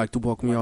like Tupac me.